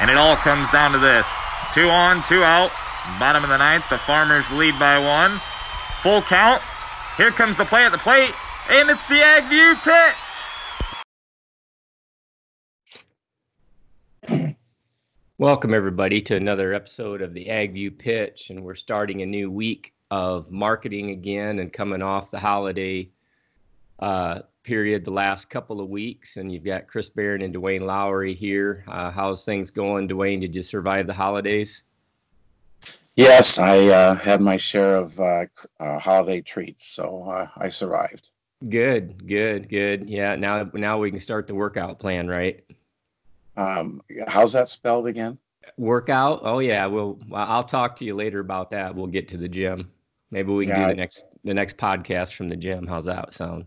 And it all comes down to this. Two on, two out. Bottom of the ninth, the Farmers lead by one. Full count. Here comes the play at the plate, and it's the Agview pitch. Welcome everybody to another episode of the Agview Pitch, and we're starting a new week of marketing again and coming off the holiday uh, period the last couple of weeks. And you've got Chris Barron and Duane Lowry here. Uh, how's things going, Duane? Did you survive the holidays? Yes, I uh, had my share of uh, uh, holiday treats, so uh, I survived. Good, good, good. Yeah, now now we can start the workout plan, right? Um, how's that spelled again? Workout? Oh yeah, well I'll talk to you later about that. We'll get to the gym. Maybe we can yeah, do the next the next podcast from the gym. How's that sound?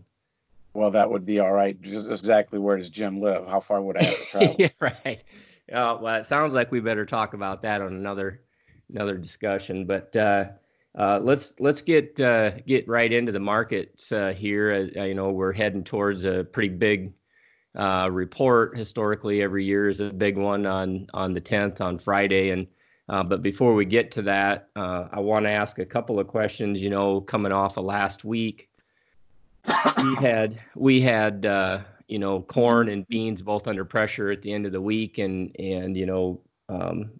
Well, that would be all right. Just exactly where does Jim live? How far would I have to travel? yeah, right. Uh, well, it sounds like we better talk about that on another another discussion. But uh, uh, let's let's get uh, get right into the markets uh, here. Uh, you know, we're heading towards a pretty big uh, report. Historically, every year is a big one on on the 10th on Friday. And but before we get to that, I want to ask a couple of questions. You know, coming off of last week, we had we had you know corn and beans both under pressure at the end of the week, and and you know um,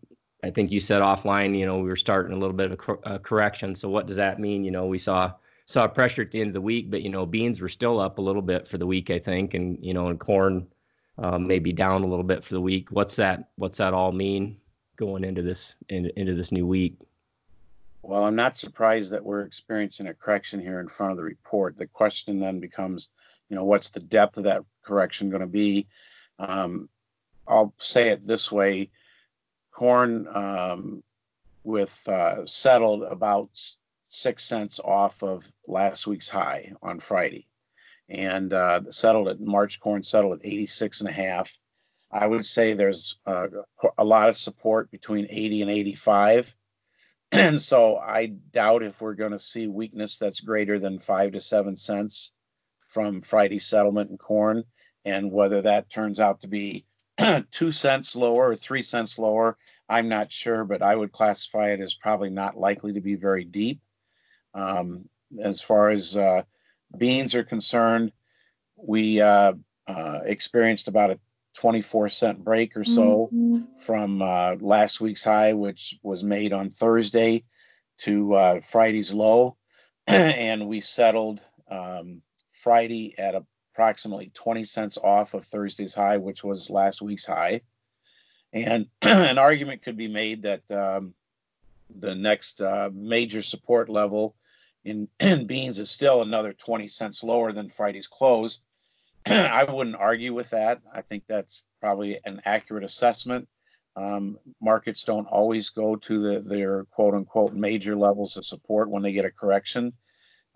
I think you said offline, you know, we were starting a little bit of a, cor- a, correction. So what does that mean? You know, we saw saw pressure at the end of the week, but you know, beans were still up a little bit for the week, I think, and you know, and corn um, maybe down a little bit for the week. What's that? What's that all mean going into this into, into this new week? Well, I'm not surprised that we're experiencing a correction here in front of the report. The question then becomes, you know, what's the depth of that correction going to be? Um, I'll say it this way corn um, with uh, settled about six cents off of last week's high on Friday, and uh, settled at March corn settled at 86 and a half. I would say there's uh, a lot of support between 80 and 85. And so I doubt if we're going to see weakness that's greater than five to seven cents from Friday's settlement in corn. And whether that turns out to be two cents lower or three cents lower. I'm not sure, but I would classify it as probably not likely to be very deep. Um, as far as uh, beans are concerned, we uh, uh, experienced about a 24 cent break or so mm-hmm. from uh, last week's high, which was made on Thursday, to uh, Friday's low, and we settled um, Friday at approximately 20 cents off of Thursday's high, which was last week's high. And an argument could be made that um, the next uh, major support level in, in, beans is still another 20 cents lower than Friday's close. I wouldn't argue with that. I think that's probably an accurate assessment. Um, markets don't always go to the, their quote unquote major levels of support when they get a correction.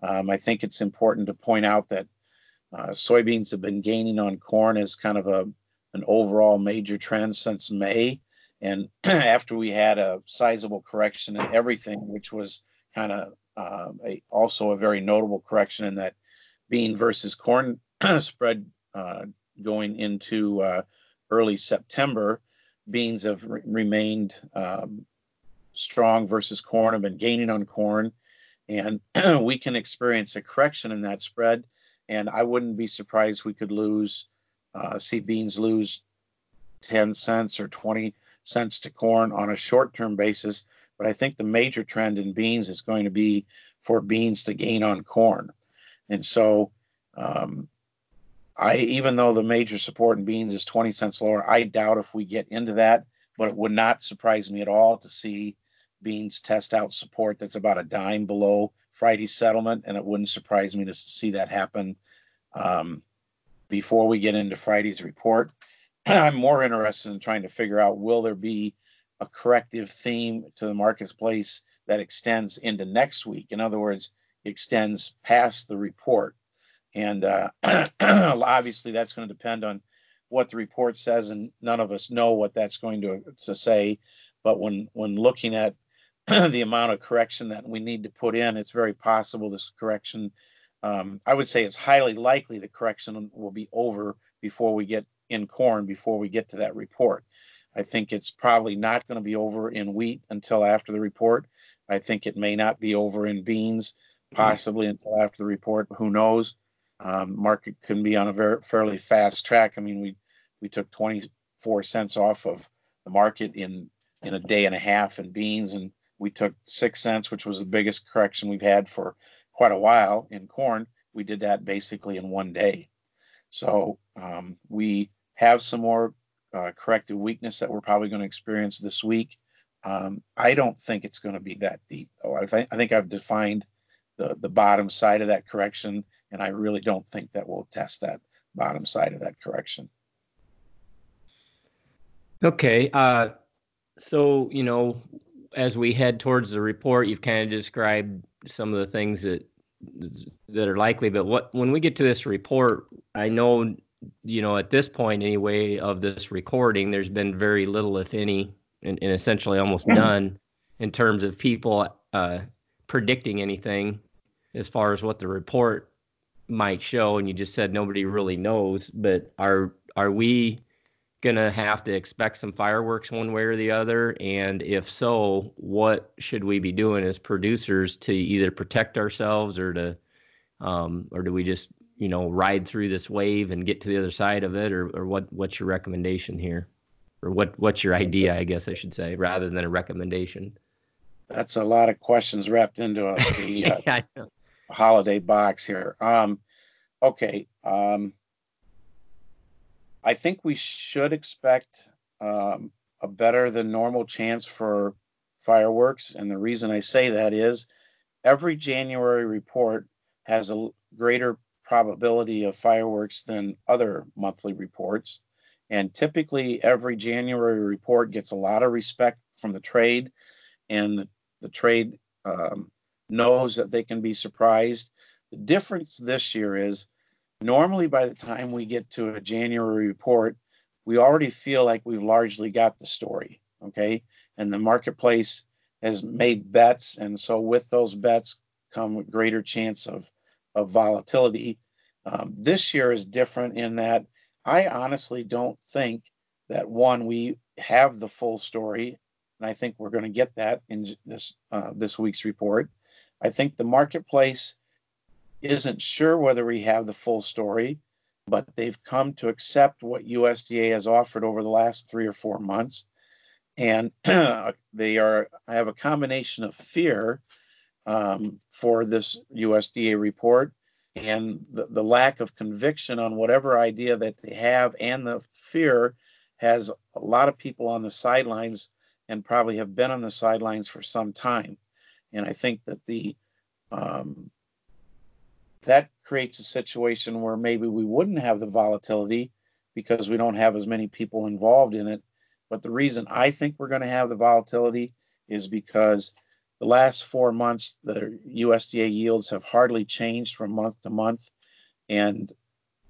Um, I think it's important to point out that uh, soybeans have been gaining on corn as kind of a an overall major trend since May. And after we had a sizable correction in everything, which was kind of uh, also a very notable correction in that bean versus corn spread uh, going into uh, early September, beans have re- remained um, strong versus corn, have been gaining on corn. And we can experience a correction in that spread and I wouldn't be surprised we could lose, uh, see beans lose 10 cents or 20 cents to corn on a short-term basis. But I think the major trend in beans is going to be for beans to gain on corn, and so um, I even though the major support in beans is 20 cents lower, I doubt if we get into that. But it would not surprise me at all to see beans test out support that's about a dime below Friday's settlement, and it wouldn't surprise me to see that happen um, before we get into Friday's report. I'm more interested in trying to figure out will there be a corrective theme to the marketplace that extends into next week. In other words, extends past the report. And uh, obviously, that's going to depend on what the report says, and none of us know what that's going to, to say. But when when looking at the amount of correction that we need to put in, it's very possible this correction, um, I would say it's highly likely the correction will be over before we get in corn, before we get to that report. I think it's probably not going to be over in wheat until after the report. I think it may not be over in beans, possibly until after the report. Who knows? Um, market can be on a very fairly fast track. I mean, we we took 24 cents off of the market in in a day and a half in beans, and we took six cents, which was the biggest correction we've had for quite a while in corn. We did that basically in one day. So um, we have some more uh, corrective weakness that we're probably going to experience this week. Um, I don't think it's going to be that deep, though. I, I think I've defined the, the bottom side of that correction, and I really don't think that we'll test that bottom side of that correction. Okay. Uh, so, you know, as we head towards the report, you've kind of described some of the things that that are likely. But what when we get to this report, I know you know, at this point anyway of this recording, there's been very little, if any, and, and essentially almost none in terms of people uh, predicting anything as far as what the report might show. And you just said nobody really knows, but are are we gonna have to expect some fireworks one way or the other? And if so, what should we be doing as producers to either protect ourselves or to um, or do we just you know ride through this wave and get to the other side of it or, or what what's your recommendation here or what what's your idea i guess i should say rather than a recommendation that's a lot of questions wrapped into a, the, uh, holiday box here. Um, okay um, i think we should expect um, a better than normal chance for fireworks. And the reason i say that is every january report has a greater probability of fireworks than other monthly reports. And typically, every January report gets a lot of respect from the trade, and the, the trade um, knows that they can be surprised. The difference this year is normally by the time we get to a January report, we already feel like we've largely got the story, okay? And the marketplace has made bets, and so with those bets come a greater chance of of volatility. Um, this year is different in that I honestly don't think that one we have the full story, and I think we're going to get that in this uh, this week's report. I think the marketplace isn't sure whether we have the full story, but they've come to accept what USDA has offered over the last three or four months, and they are have a combination of fear um, for this USDA report and the, the lack of conviction on whatever idea that they have and the fear has a lot of people on the sidelines and probably have been on the sidelines for some time. And I think that the um, that creates a situation where maybe we wouldn't have the volatility because we don't have as many people involved in it. But the reason I think we're going to have the volatility is because the last four months, the USDA yields have hardly changed from month to month. And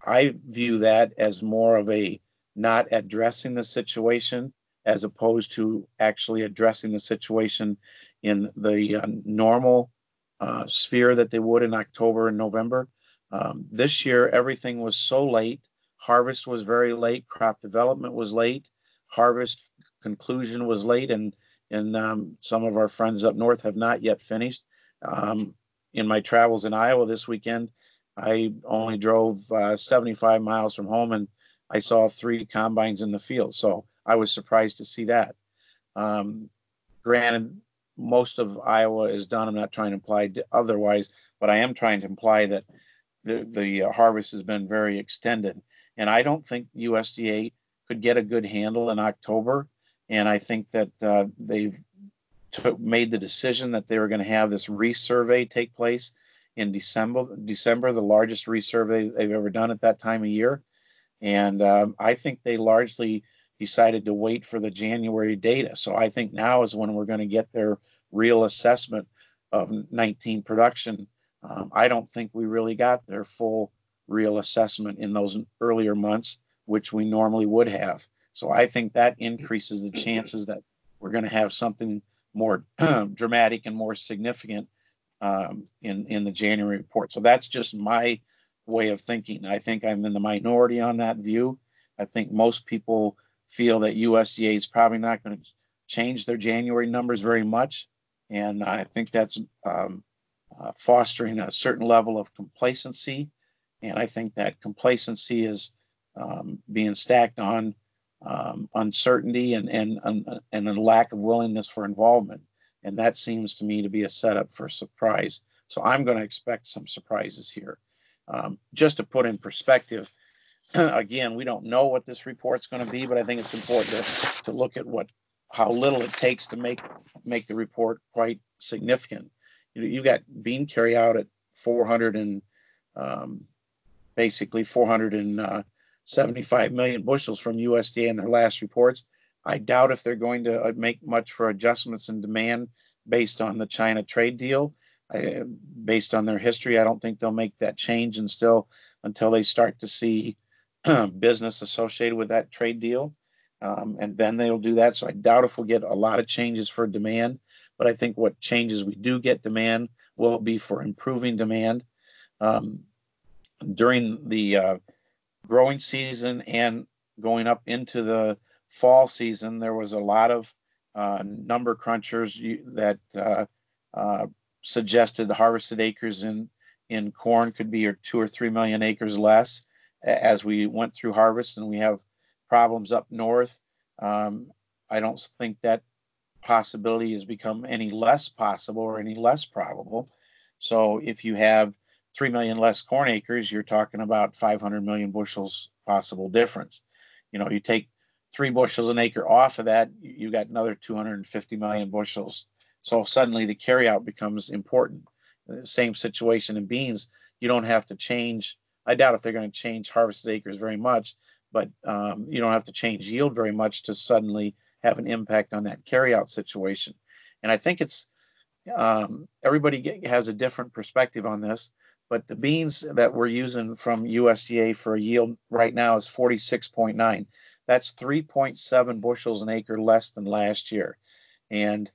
I view that as more of a not addressing the situation as opposed to actually addressing the situation in the uh, normal uh, sphere that they would in October and November. Um, this year, everything was so late. Harvest was very late. Crop development was late. Harvest conclusion was late. And and um, some of our friends up north have not yet finished. Um, in my travels in Iowa this weekend, I only drove uh, 75 miles from home and I saw three combines in the field. So I was surprised to see that. Um, granted, most of Iowa is done. I'm not trying to imply otherwise, but I am trying to imply that the, the uh, harvest has been very extended. And I don't think USDA could get a good handle in October and I think that uh, they've took, made the decision that they were going to have this resurvey take place in December. December, the largest resurvey they've ever done at that time of year, and um, I think they largely decided to wait for the January data. So I think now is when we're going to get their real assessment of 19 production. Um, I don't think we really got their full real assessment in those earlier months, which we normally would have. So I think that increases the chances that we're going to have something more dramatic and more significant um, in in the January report. So that's just my way of thinking. I think I'm in the minority on that view. I think most people feel that USDA is probably not going to change their January numbers very much, and I think that's um, uh, fostering a certain level of complacency. And I think that complacency is um, being stacked on um, uncertainty and, and, and a lack of willingness for involvement. And that seems to me to be a setup for surprise. So I'm going to expect some surprises here. Um, just to put in perspective, again, we don't know what this report's going to be, but I think it's important to, to look at what how little it takes to make make the report quite significant. You know, you've got bean carry out at 400 and um, basically 475 uh, bushels from USDA in their last reports. I doubt if they're going to uh, make much for adjustments in demand based on the China trade deal. I, based on their history, I don't think they'll make that change and still until they start to see business associated with that trade deal. Um, and then they'll do that. So I doubt if we'll get a lot of changes for demand, but I think what changes we do get demand will be for improving demand. Um, during the uh, growing season and going up into the fall season, there was a lot of uh, number crunchers that uh, uh, suggested harvested acres in in corn could be or two or three million acres less as we went through harvest, and we have problems up north. Um, I don't think that possibility has become any less possible or any less probable. So if you have 3 million less corn acres, you're talking about 500 million bushels possible difference. You know, you take three bushels an acre off of that, you've got another 250 million bushels. So suddenly the carryout becomes important. Same situation in beans. You don't have to change. I doubt if they're going to change harvested acres very much, but um, you don't have to change yield very much to suddenly have an impact on that carryout situation. And I think it's um, everybody has a different perspective on this. But the beans that we're using from USDA for a yield right now is 46.9. That's 3.7 bushels an acre less than last year. And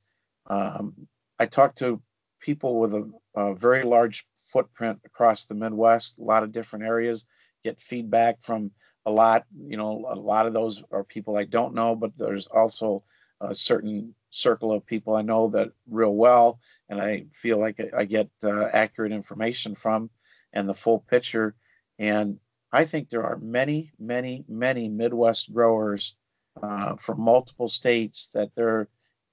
um, I talked to people with a, a, very large footprint across the Midwest, a lot of different areas, get feedback from a lot. You know, a lot of those are people I don't know, but there's also a certain circle of people I know that real well, and I feel like I, get uh, accurate information from and the full picture. And I think there are many, many, many Midwest growers uh, from multiple states that their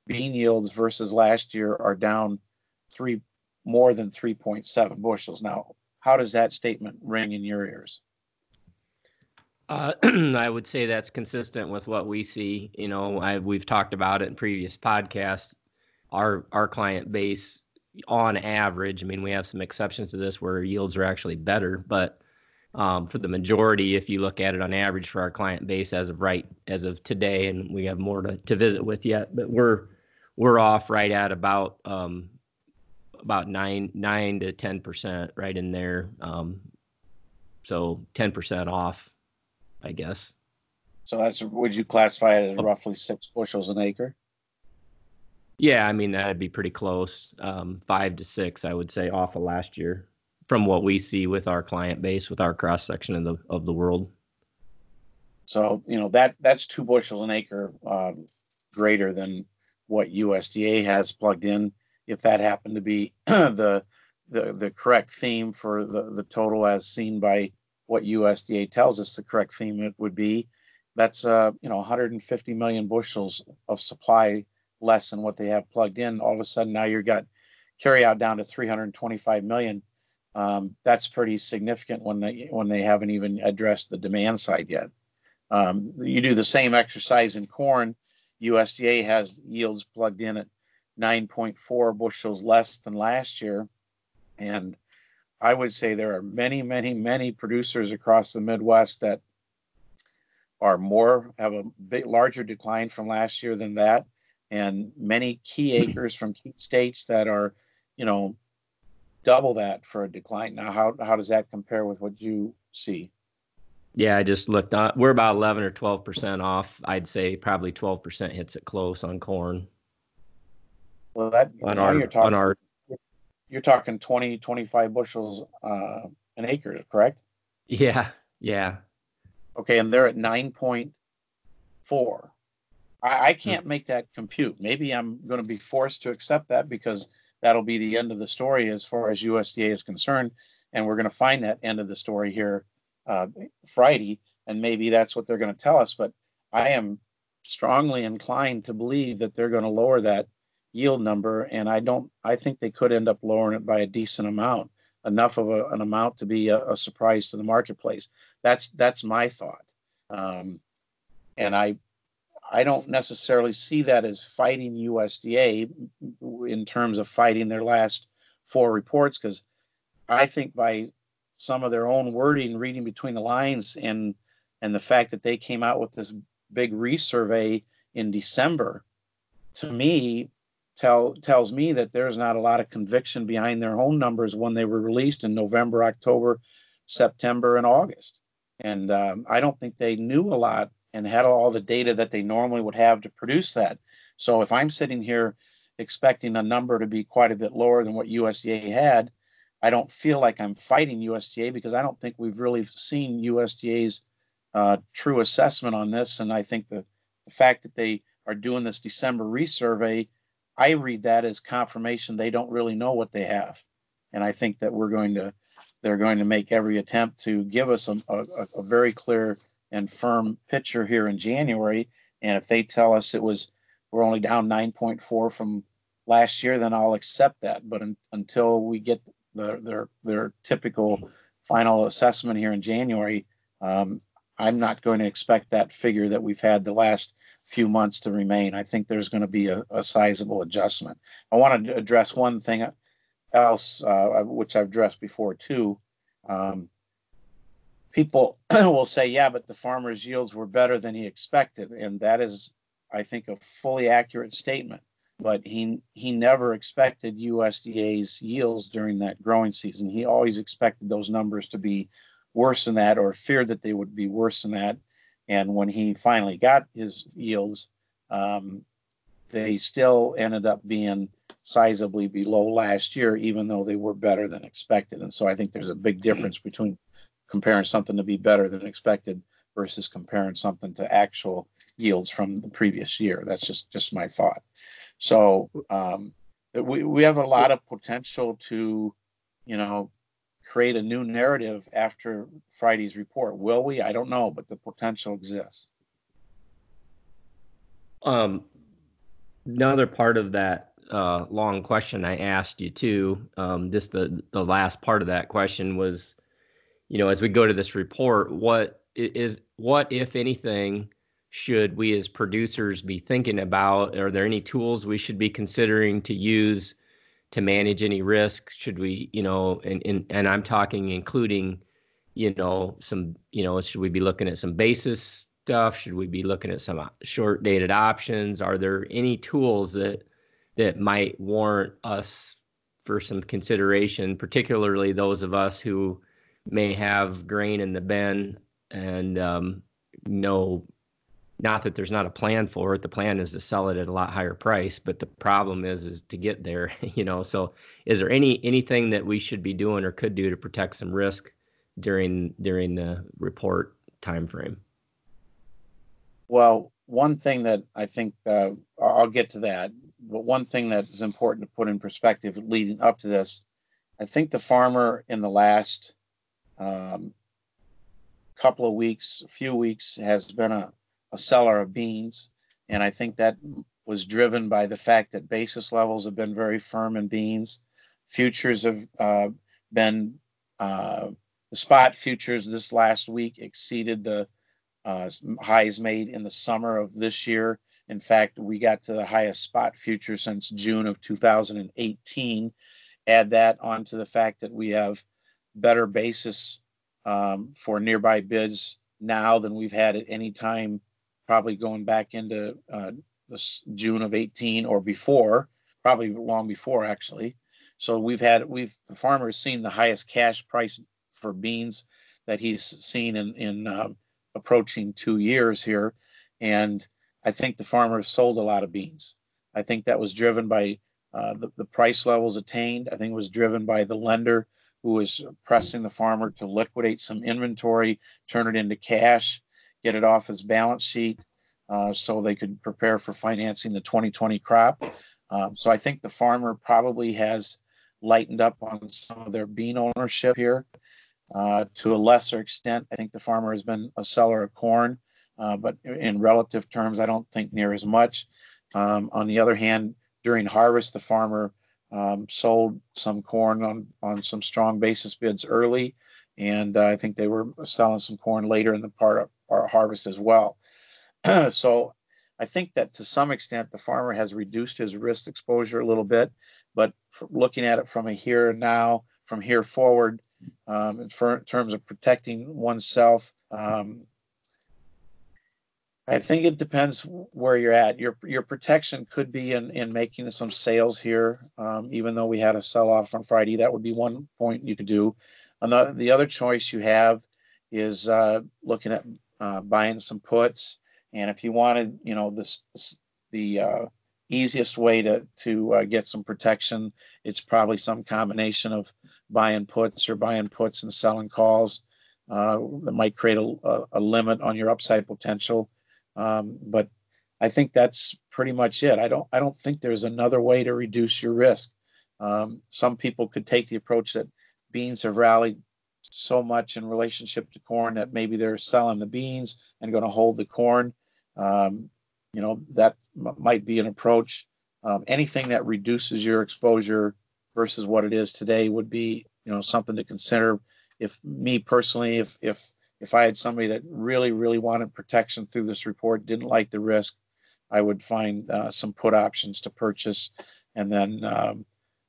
bean yields versus last year are down three more than 3.7 bushels. Now, how does that statement ring in your ears? Uh, I would say that's consistent with what we see. You know, I, we've talked about it in previous podcasts. Our our client base, on average, I mean, we have some exceptions to this where yields are actually better, but um, for the majority, if you look at it on average for our client base as of right as of today, and we have more to, to visit with yet, but we're we're off right at about um, about nine nine to ten percent right in there. Um, so ten percent off I guess. So that's would you classify it as roughly six bushels an acre? Yeah, I mean that'd be pretty close. Um, five to six, I would say, off of last year, from what we see with our client base, with our cross section of the of the world. So you know that that's two bushels an acre um, greater than what USDA has plugged in. If that happened to be the the the correct theme for the the total as seen by what USDA tells us the correct theme it would be. That's uh, you know 150 million bushels of supply less than what they have plugged in. All of a sudden now you've got carry out down to 325 million. Um, that's pretty significant when they when they haven't even addressed the demand side yet. Um, you do the same exercise in corn. USDA has yields plugged in at 9.4 bushels less than last year, and I would say there are many, many, many producers across the Midwest that are more have a bit larger decline from last year than that, and many key acres from key states that are, you know, double that for a decline. Now, how how does that compare with what you see? Yeah, I just looked. Uh, we're about 11 or 12 percent off. I'd say probably 12 percent hits it close on corn. Well, that on our, you're talking on our you're talking 20, 25 bushels uh, an acre, correct? Yeah, yeah. Okay, and they're at 9.4. I, I can't make that compute. Maybe I'm going to be forced to accept that because that'll be the end of the story as far as USDA is concerned, and we're going to find that end of the story here uh, Friday, and maybe that's what they're going to tell us. But I am strongly inclined to believe that they're going to lower that yield number, and I don't. I think they could end up lowering it by a decent amount, enough of a, an amount to be a, a, surprise to the marketplace. That's that's my thought, um, and I I don't necessarily see that as fighting USDA in terms of fighting their last four reports, because I think by some of their own wording, reading between the lines, and and the fact that they came out with this big resurvey in December, to me, tell tells me that there's not a lot of conviction behind their own numbers when they were released in November, October, September, and August. And um, I don't think they knew a lot and had all the data that they normally would have to produce that. So if I'm sitting here expecting a number to be quite a bit lower than what USDA had, I don't feel like I'm fighting USDA because I don't think we've really seen USDA's uh, true assessment on this. And I think the, the fact that they are doing this December resurvey, I read that as confirmation they don't really know what they have. And I think that we're going to, they're going to make every attempt to give us a, a, a very clear and firm picture here in January. And if they tell us it was, we're only down 9.4 from last year, then I'll accept that. But un, until we get the, their their typical final assessment here in January, um, I'm not going to expect that figure that we've had the last few months to remain. I think there's going to be a, a sizable adjustment. I want to address one thing else, uh, which I've addressed before too. Um, people will say, yeah, but the farmer's yields were better than he expected, and that is, I think, a fully accurate statement but he he never expected USDA's yields during that growing season. He always expected those numbers to be worse than that, or feared that they would be worse than that. And when he finally got his yields, um, they still ended up being sizably below last year, even though they were better than expected. And so I think there's a big difference between comparing something to be better than expected versus comparing something to actual yields from the previous year. That's just just my thought. So um, we we have a lot of potential to, you know, create a new narrative after Friday's report. Will we? I don't know, but the potential exists. Um, another part of that uh, long question I asked you too, um, just the the last part of that question was, you know, as we go to this report, what is what if anything should we as producers be thinking about? Are there any tools we should be considering to use to manage any risk? Should we, you know, and and, and I'm talking including, you know, some, you know, should we be looking at some basis stuff? Should we be looking at some short dated options? Are there any tools that that might warrant us for some consideration, particularly those of us who may have grain in the bin and um, know not that there's not a plan for it. The plan is to sell it at a lot higher price, but the problem is is to get there, you know. So is there any anything that we should be doing or could do to protect some risk during during the report time frame? Well, one thing that I think uh, I'll get to that, but one thing that is important to put in perspective leading up to this, I think the farmer in the last um, couple of weeks, a few weeks, has been a a seller of beans, and I think that was driven by the fact that basis levels have been very firm in beans. Futures have uh, been uh, the spot futures this last week exceeded the uh, highs made in the summer of this year. In fact, we got to the highest spot future since June of 2018. Add that onto the fact that we have better basis um, for nearby bids now than we've had at any time probably going back into uh, June of 18 or before, probably long before actually. So we've had we've the farmer has seen the highest cash price for beans that he's seen in in uh, approaching two years here, and I think the farmer sold a lot of beans. I think that was driven by uh, the, the price levels attained. I think it was driven by the lender who was pressing the farmer to liquidate some inventory, turn it into cash, get it off his balance sheet. uh, so they could prepare for financing the 2020 crop. Um, so I think the farmer probably has lightened up on some of their bean ownership here. Uh, to a lesser extent, I think the farmer has been a seller of corn, uh, but in relative terms, I don't think near as much. Um, on the other hand, during harvest, the farmer um, sold some corn on, on some strong basis bids early, and uh, I think they were selling some corn later in the part harvest as well. so I think that to some extent the farmer has reduced his risk exposure a little bit, but looking at it from a here and now, from here forward, um, in, for, in, terms of protecting oneself, um, I think it depends where you're at. Your your protection could be in, in making some sales here, um, even though we had a sell off on Friday. That would be one point you could do. Another, the other choice you have is uh, looking at uh, buying some puts. And if you wanted, you know, this, this the uh, easiest way to to uh, get some protection, it's probably some combination of buying puts or buying puts and selling calls. Uh, that might create a, a, limit on your upside potential. Um, but I think that's pretty much it. I don't I don't think there's another way to reduce your risk. Um, some people could take the approach that beans have rallied so much in relationship to corn that maybe they're selling the beans and going to hold the corn. Um, you know, that m- might be an approach. Um, anything that reduces your exposure versus what it is today would be, you know, something to consider. If me personally, if if if I had somebody that really really wanted protection through this report, didn't like the risk, I would find uh, some put options to purchase, and then um,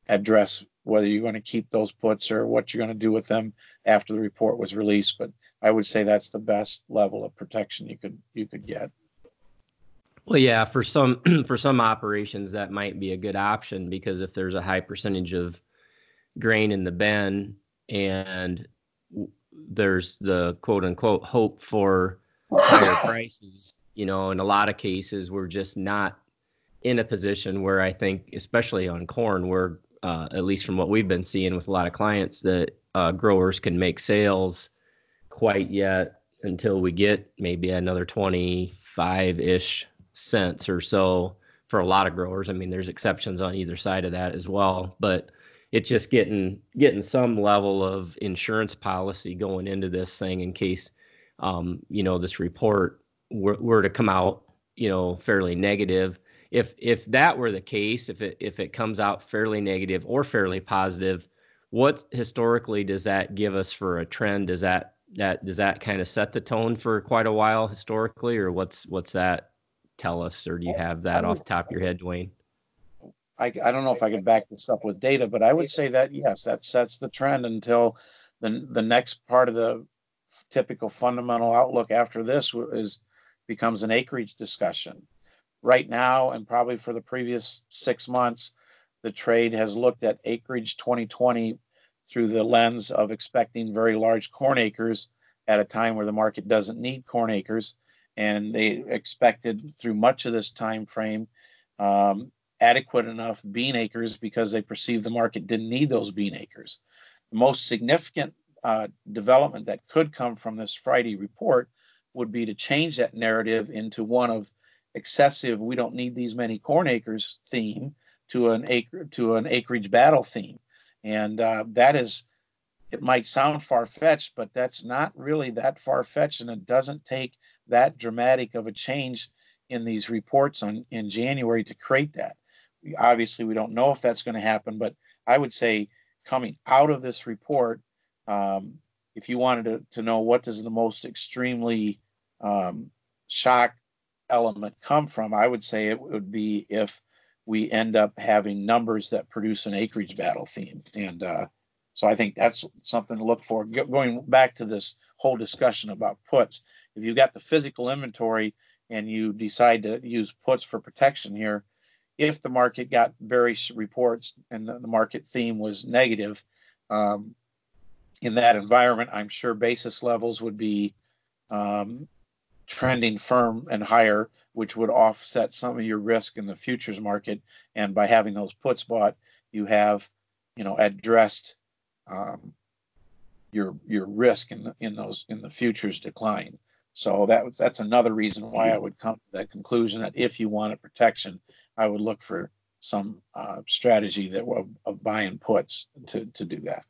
address whether you're going to keep those puts or what you're going to do with them after the report was released. But I would say that's the best level of protection you could you could get. Well, yeah, for some for some operations that might be a good option because if there's a high percentage of grain in the bin and there's the quote unquote hope for higher prices, you know, in a lot of cases we're just not in a position where I think, especially on corn, where uh, at least from what we've been seeing with a lot of clients, that uh, growers can make sales quite yet until we get maybe another 25 ish cents or so for a lot of growers. I mean, there's exceptions on either side of that as well, but it's just getting getting some level of insurance policy going into this thing in case um, you know this report were, were to come out you know fairly negative if if that were the case, if it if it comes out fairly negative or fairly positive, what historically does that give us for a trend? Does that that does that kind of set the tone for quite a while historically, or what's what's that tell us, or do you have that off the top of your head, Duane? I, I don't know if I can back this up with data, but I would say that yes, that sets the trend until the the next part of the typical fundamental outlook after this is becomes an acreage discussion right now and probably for the previous six months, the trade has looked at acreage 2020 through the lens of expecting very large corn acres at a time where the market doesn't need corn acres. And they expected through much of this time frame um, adequate enough bean acres because they perceived the market didn't need those bean acres. The most significant uh, development that could come from this Friday report would be to change that narrative into one of excessive we don't need these many corn acres theme to an acre to an acreage battle theme. And uh, that is it might sound far-fetched but that's not really that far-fetched and it doesn't take that dramatic of a change in these reports on in january to create that. We, obviously we don't know if that's going to happen but i would say coming out of this report um, if you wanted to, to know what does the most extremely um, shock element come from? I would say it would be if we end up having numbers that produce an acreage battle theme. And uh, so I think that's something to look for. Going back to this whole discussion about puts, if you've got the physical inventory and you decide to use puts for protection here, if the market got various reports and the, the market theme was negative, um, in that environment, I'm sure basis levels would be um, trending firm and higher, which would offset some of your risk in the futures market. And by having those puts bought, you have, you know, addressed um, your your risk in the, in those in the futures decline. So that that's another reason why I would come to that conclusion that if you wanted protection, I would look for some uh, strategy that of, of buying puts to to do that.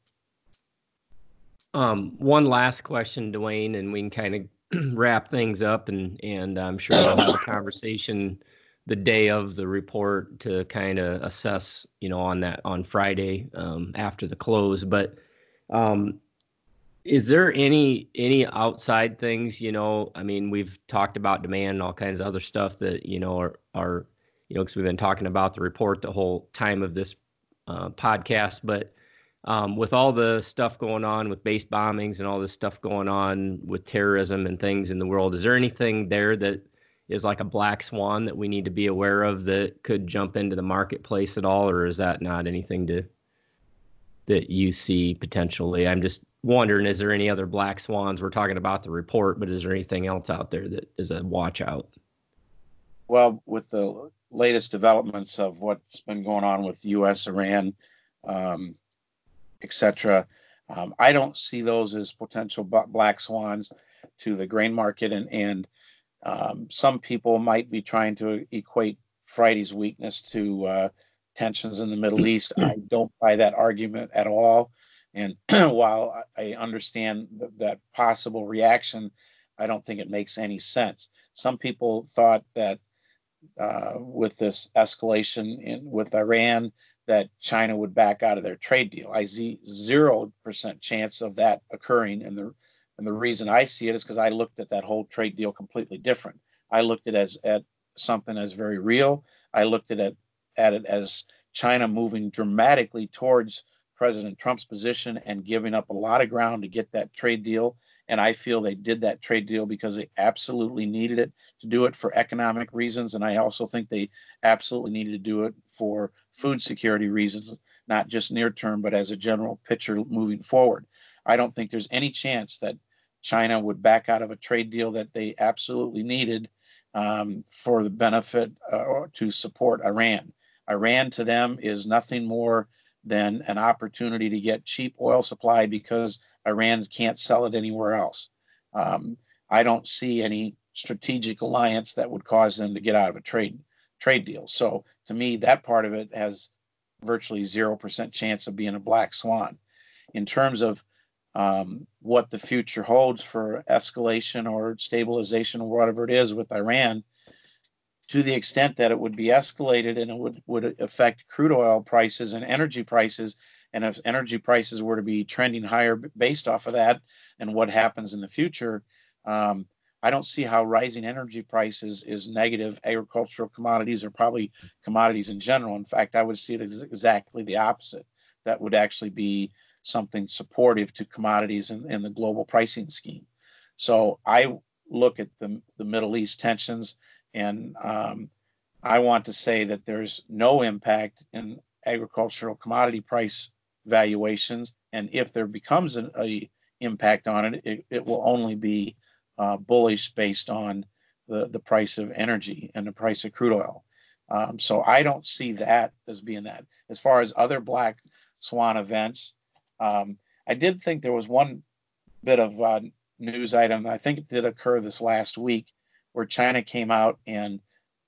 Um, one last question, Duane, and we can kind of wrap things up, and and I'm sure we'll have a conversation the day of the report to kind of assess, you know, on that on Friday um, after the close. But um, is there any any outside things? You know, I mean, we've talked about demand and all kinds of other stuff that you know are are you know because we've been talking about the report the whole time of this uh, podcast, but um, with all the stuff going on with base bombings and all this stuff going on with terrorism and things in the world, is there anything there that is like a black swan that we need to be aware of that could jump into the marketplace at all, or is that not anything to that you see potentially? I'm just wondering, is there any other black swans? We're talking about the report, but is there anything else out there that is a watch out? Well, with the latest developments of what's been going on with U.S., Iran, um, etc., um, I don't see those as potential black swans to the grain market, and, and um, some people might be trying to equate Friday's weakness to uh, tensions in the Middle East. I don't buy that argument at all. And while I understand that possible reaction, I don't think it makes any sense. Some people thought that uh, with this escalation in, with Iran, that China would back out of their trade deal. I see zero percent chance of that occurring, and the and the reason I see it is because I looked at that whole trade deal completely different. I looked at it as at something as very real. I looked at it at it as China moving dramatically towards President Trump's position and giving up a lot of ground to get that trade deal. And I feel they did that trade deal because they absolutely needed it to do it for economic reasons. And I also think they absolutely needed to do it for food security reasons, not just near term, but as a general picture moving forward. I don't think there's any chance that China would back out of a trade deal that they absolutely needed um, for the benefit uh, to support Iran. Iran to them is nothing more than an opportunity to get cheap oil supply because Iran can't sell it anywhere else. Um, I don't see any strategic alliance that would cause them to get out of a trade trade deal. So to me, that part of it has virtually zero percent chance of being a black swan. In terms of um, what the future holds for escalation or stabilization or whatever it is with Iran, to the extent that it would be escalated and it would, would affect crude oil prices and energy prices. And if energy prices were to be trending higher based off of that and what happens in the future, um, I don't see how rising energy prices is negative. Agricultural commodities are probably commodities in general. In fact, I would see it as exactly the opposite. That would actually be something supportive to commodities in, in the global pricing scheme. So I look at the, the Middle East tensions, and um, I want to say that there's no impact in agricultural commodity price valuations, and if there becomes an a impact on it, it, it will only be uh, bullish based on the, the price of energy and the price of crude oil. Um, so I don't see that as being that. As far as other black swan events, um, I did think there was one bit of uh, news item. I think it did occur this last week where China came out and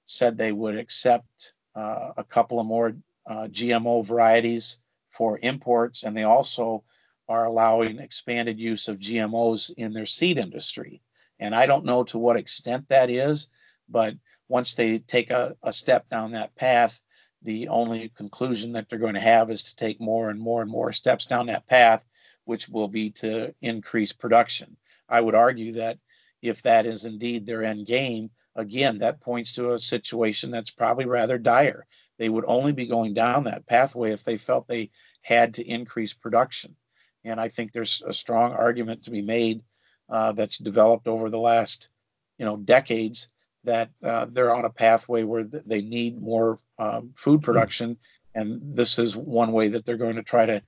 said they would accept uh, a couple of more uh, GMO varieties for imports, and they also are allowing expanded use of GMOs in their seed industry. And I don't know to what extent that is, but once they take a, a step down that path, the only conclusion that they're going to have is to take more and more and more steps down that path, which will be to increase production. I would argue that if that is indeed their end game, again, that points to a situation that's probably rather dire. They would only be going down that pathway if they felt they had to increase production. And I think there's a strong argument to be made uh, that's developed over the last, you know, decades that uh, they're on a pathway where th- they need more um, food production, and this is one way that they're going to try to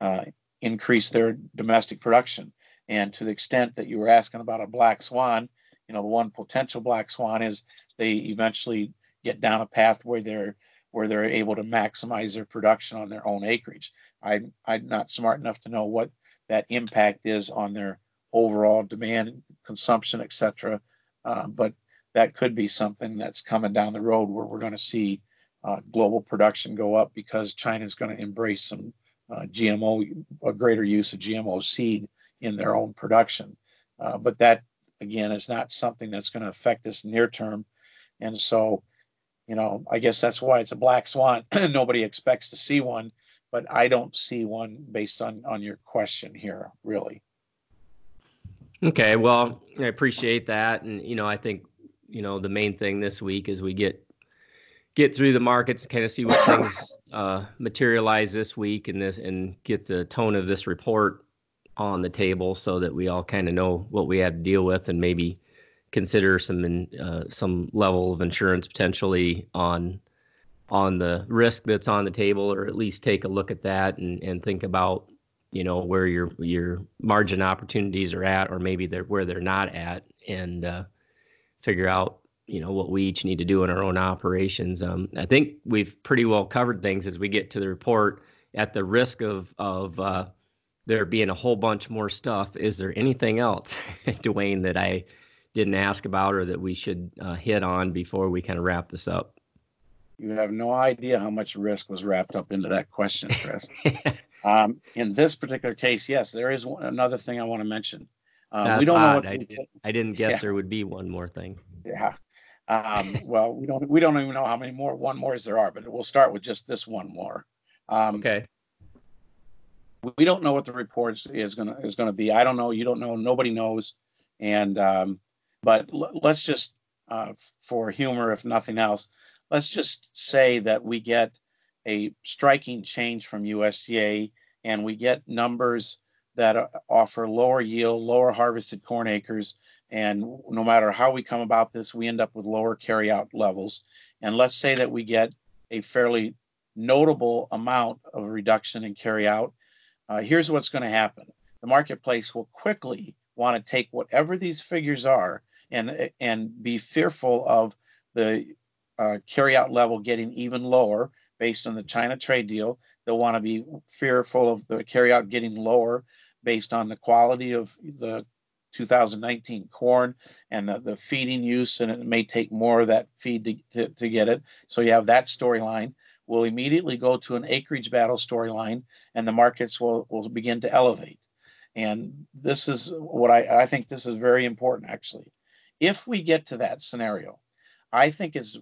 uh, increase their domestic production. And to the extent that you were asking about a black swan, you know, the one potential black swan is they eventually get down a path where they're where they're able to maximize their production on their own acreage. I, I'm not smart enough to know what that impact is on their overall demand, consumption, etc. Uh, but that could be something that's coming down the road where we're going to see uh, global production go up because China is going to embrace some uh, GMO, a greater use of GMO seed in their own production. Uh, but that, again, is not something that's going to affect us near term. And so, you know, I guess that's why it's a black swan. Nobody expects to see one, but I don't see one based on on your question here, really. Okay, well, I appreciate that, and you know, I think you know the main thing this week is we get get through the markets, kind of see what things uh, materialize this week, and this and get the tone of this report on the table so that we all kind of know what we have to deal with, and maybe consider some uh, some level of insurance potentially on on the risk that's on the table, or at least take a look at that and, and think about you know where your your margin opportunities are at, or maybe they're where they're not at, and uh, figure out you know what we each need to do in our own operations. Um, I think we've pretty well covered things as we get to the report. At the risk of of uh, there being a whole bunch more stuff, is there anything else, Duane, that I didn't ask about or that we should uh, hit on before we kind of wrap this up? You have no idea how much risk was wrapped up into that question, Chris. um, in this particular case, yes, there is one, another thing I want to mention. Um, we don't odd. know what I, did, I didn't guess yeah. there would be one more thing. Yeah. Um, well, we don't we don't even know how many more one mores there are, but we'll start with just this one more. Um, okay. We don't know what the report is gonna is gonna be. I don't know. You don't know. Nobody knows. And um, but l- let's just uh, for humor, if nothing else, let's just say that we get a striking change from USDA and we get numbers that uh, offer lower yield, lower harvested corn acres, and no matter how we come about this, we end up with lower carryout levels. And let's say that we get a fairly notable amount of reduction in carryout. Uh, here's what's going to happen: the marketplace will quickly want to take whatever these figures are and and be fearful of the uh, carryout level getting even lower based on the China trade deal. They'll want to be fearful of the carryout getting lower based on the quality of the 2019 corn and the, the feeding use, and it may take more of that feed to, to, to get it. So you have that storyline. We'll immediately go to an acreage battle storyline, and the markets will, will begin to elevate. And this is what I, I think this is very important, actually. If we get to that scenario, I think it's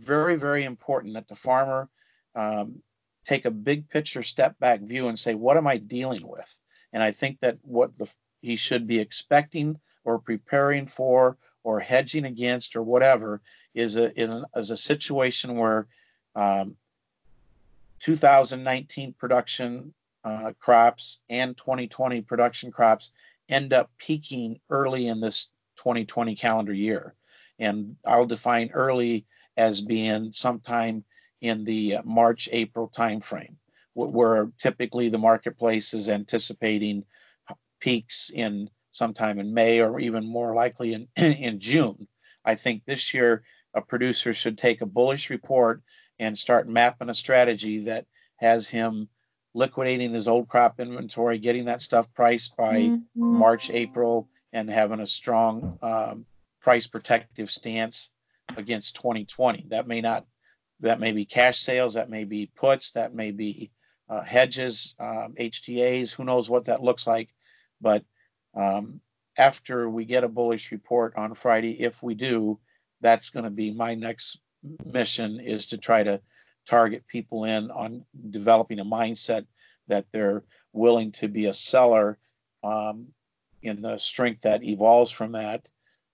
very, very important that the farmer um, take a big picture step back view and say, what am I dealing with? And I think that what the, he should be expecting or preparing for or hedging against or whatever is a is, an, is a situation where um, 2019 production uh, crops and 2020 production crops end up peaking early in this 2020 calendar year. And I'll define early as being sometime in the March April timeframe, where typically the marketplace is anticipating peaks in sometime in May or even more likely in, in June. I think this year a producer should take a bullish report and start mapping a strategy that has him liquidating his old crop inventory, getting that stuff priced by mm-hmm. March, April, and having a strong um, price protective stance against 2020. That may not, that may be cash sales, that may be puts, that may be uh, hedges, um, HTAs. Who knows what that looks like? But um, after we get a bullish report on Friday, if we do, that's going to be my next mission is to try to target people in on developing a mindset that they're willing to be a seller um, in the strength that evolves from that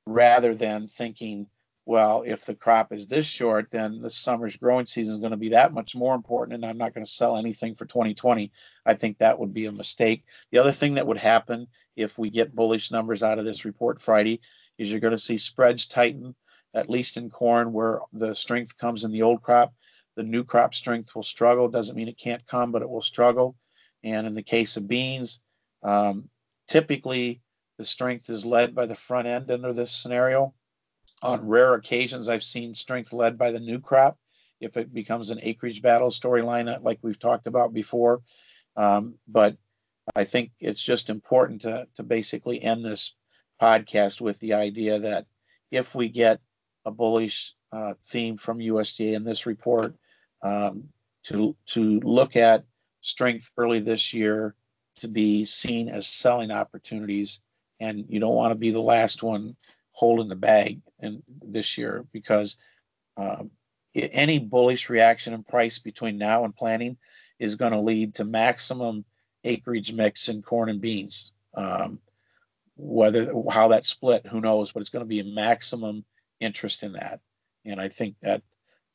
rather than thinking well, if the crop is this short, then the summer's growing season is going to be that much more important, and I'm not going to sell anything for 2020. I think that would be a mistake. The other thing that would happen if we get bullish numbers out of this report Friday is you're going to see spreads tighten, at least in corn, where the strength comes in the old crop. The new crop strength will struggle. Doesn't mean it can't come, but it will struggle. And in the case of beans, um, typically the strength is led by the front end under this scenario on rare occasions, I've seen strength led by the new crop if it becomes an acreage battle storyline, uh, like we've talked about before. Um, but I think it's just important to, to basically end this podcast with the idea that if we get a bullish uh, theme from USDA in this report, um, to to look at strength early this year to be seen as selling opportunities, and you don't want to be the last one holding the bag in this year because um, any bullish reaction in price between now and planting is going to lead to maximum acreage mix in corn and beans. Um, whether how that split, who knows? But it's going to be a maximum interest in that. And I think that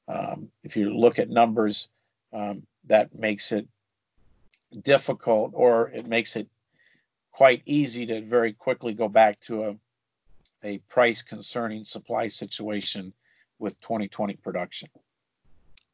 um, if you look at numbers, um, that makes it difficult, or it makes it quite easy to very quickly go back to a a price concerning supply situation with 2020 production.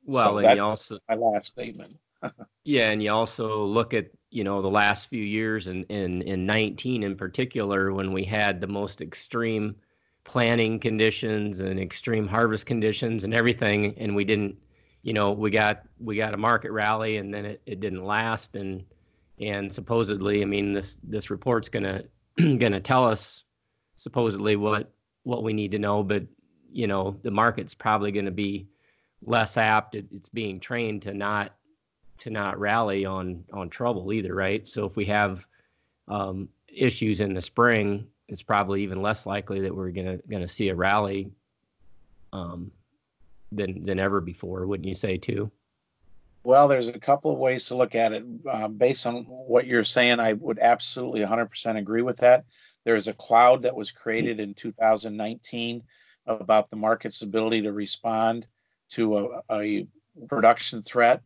Well, so and you also my last statement. yeah, and you also look at you know the last few years and in, in, in 19 in particular when we had the most extreme planting conditions and extreme harvest conditions and everything, and we didn't you know we got we got a market rally and then it, it didn't last and and supposedly I mean this this report's gonna gonna tell us supposedly what what we need to know, but you know the market's probably going to be less apt. It, it's being trained to not to not rally on on trouble either, right? So if we have um, issues in the spring, it's probably even less likely that we're gonna gonna see a rally um, than than ever before, wouldn't you say too? Well, there's a couple of ways to look at it. Uh, based on what you're saying, I would absolutely 100% agree with that. There's a cloud that was created in 2019 about the market's ability to respond to a, a production threat,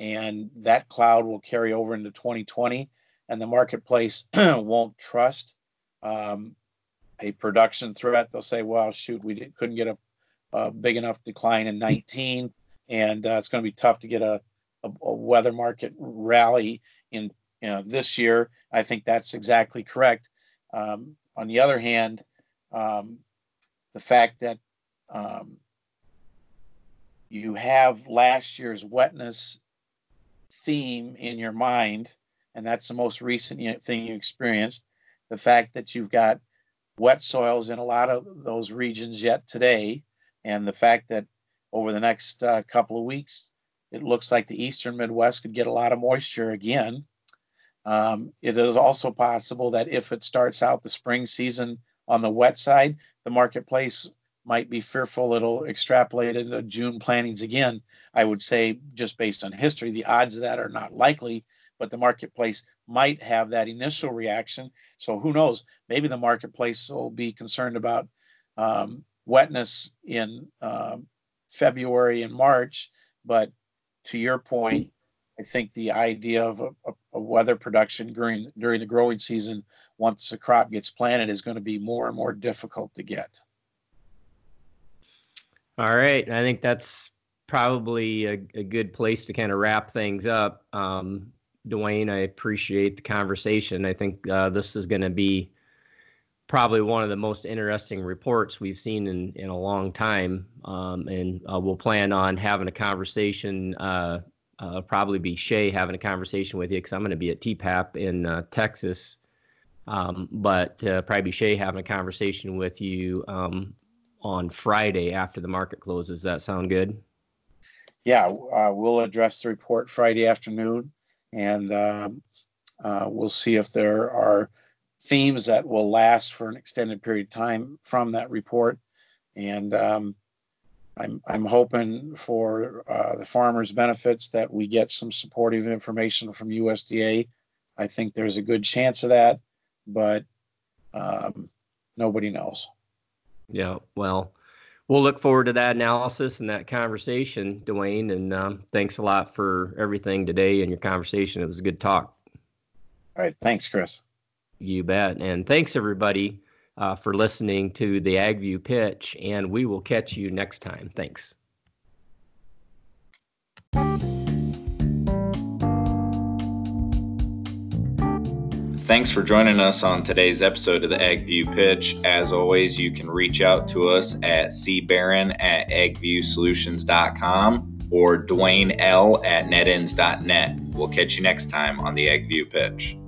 and that cloud will carry over into 2020, and the marketplace won't trust um, a production threat. They'll say, "Well, shoot, we did, couldn't get a, a, big enough decline in 19, and uh, it's going to be tough to get a, a, a weather market rally in you know, this year." I think that's exactly correct. Um, on the other hand, um, the fact that um, you have last year's wetness theme in your mind, and that's the most recent thing you experienced. The fact that you've got wet soils in a lot of those regions yet today, and the fact that over the next uh, couple of weeks, it looks like the eastern Midwest could get a lot of moisture again. Um, it is also possible that if it starts out the spring season on the wet side, the marketplace might be fearful it'll extrapolate into June plantings again. I would say, just based on history, the odds of that are not likely, but the marketplace might have that initial reaction. So who knows? Maybe the marketplace will be concerned about um, wetness in uh, February and March, but to your point, I think the idea of a, a, weather production during during the growing season, once the crop gets planted, is going to be more and more difficult to get. All right, I think that's probably a, a good place to kind of wrap things up. Um, Duane, I appreciate the conversation. I think uh, this is going to be probably one of the most interesting reports we've seen in, in a long time. Um, and uh, we'll plan on having a conversation uh, uh, probably be Shay having a conversation with you because I'm going to be at TEPAP in uh, Texas. Um, but uh, probably be Shay having a conversation with you um, on Friday after the market closes. Does that sound good? Yeah, uh, we'll address the report Friday afternoon, and um, uh, we'll see if there are themes that will last for an extended period of time from that report. And um, I'm, I'm hoping for uh, the farmers' benefits that we get some supportive information from USDA. I think there's a good chance of that, but um, nobody knows. Yeah, well, we'll look forward to that analysis and that conversation, Duane. And um, thanks a lot for everything today and your conversation. It was a good talk. All right. Thanks, Chris. You bet. And thanks, everybody uh, for listening to the AgView pitch, and we will catch you next time. Thanks. Thanks for joining us on today's episode of the AgView Pitch. As always, you can reach out to us at cbarron at agviewsolutions.com or Duane L at netins.net. We'll catch you next time on the AgView Pitch.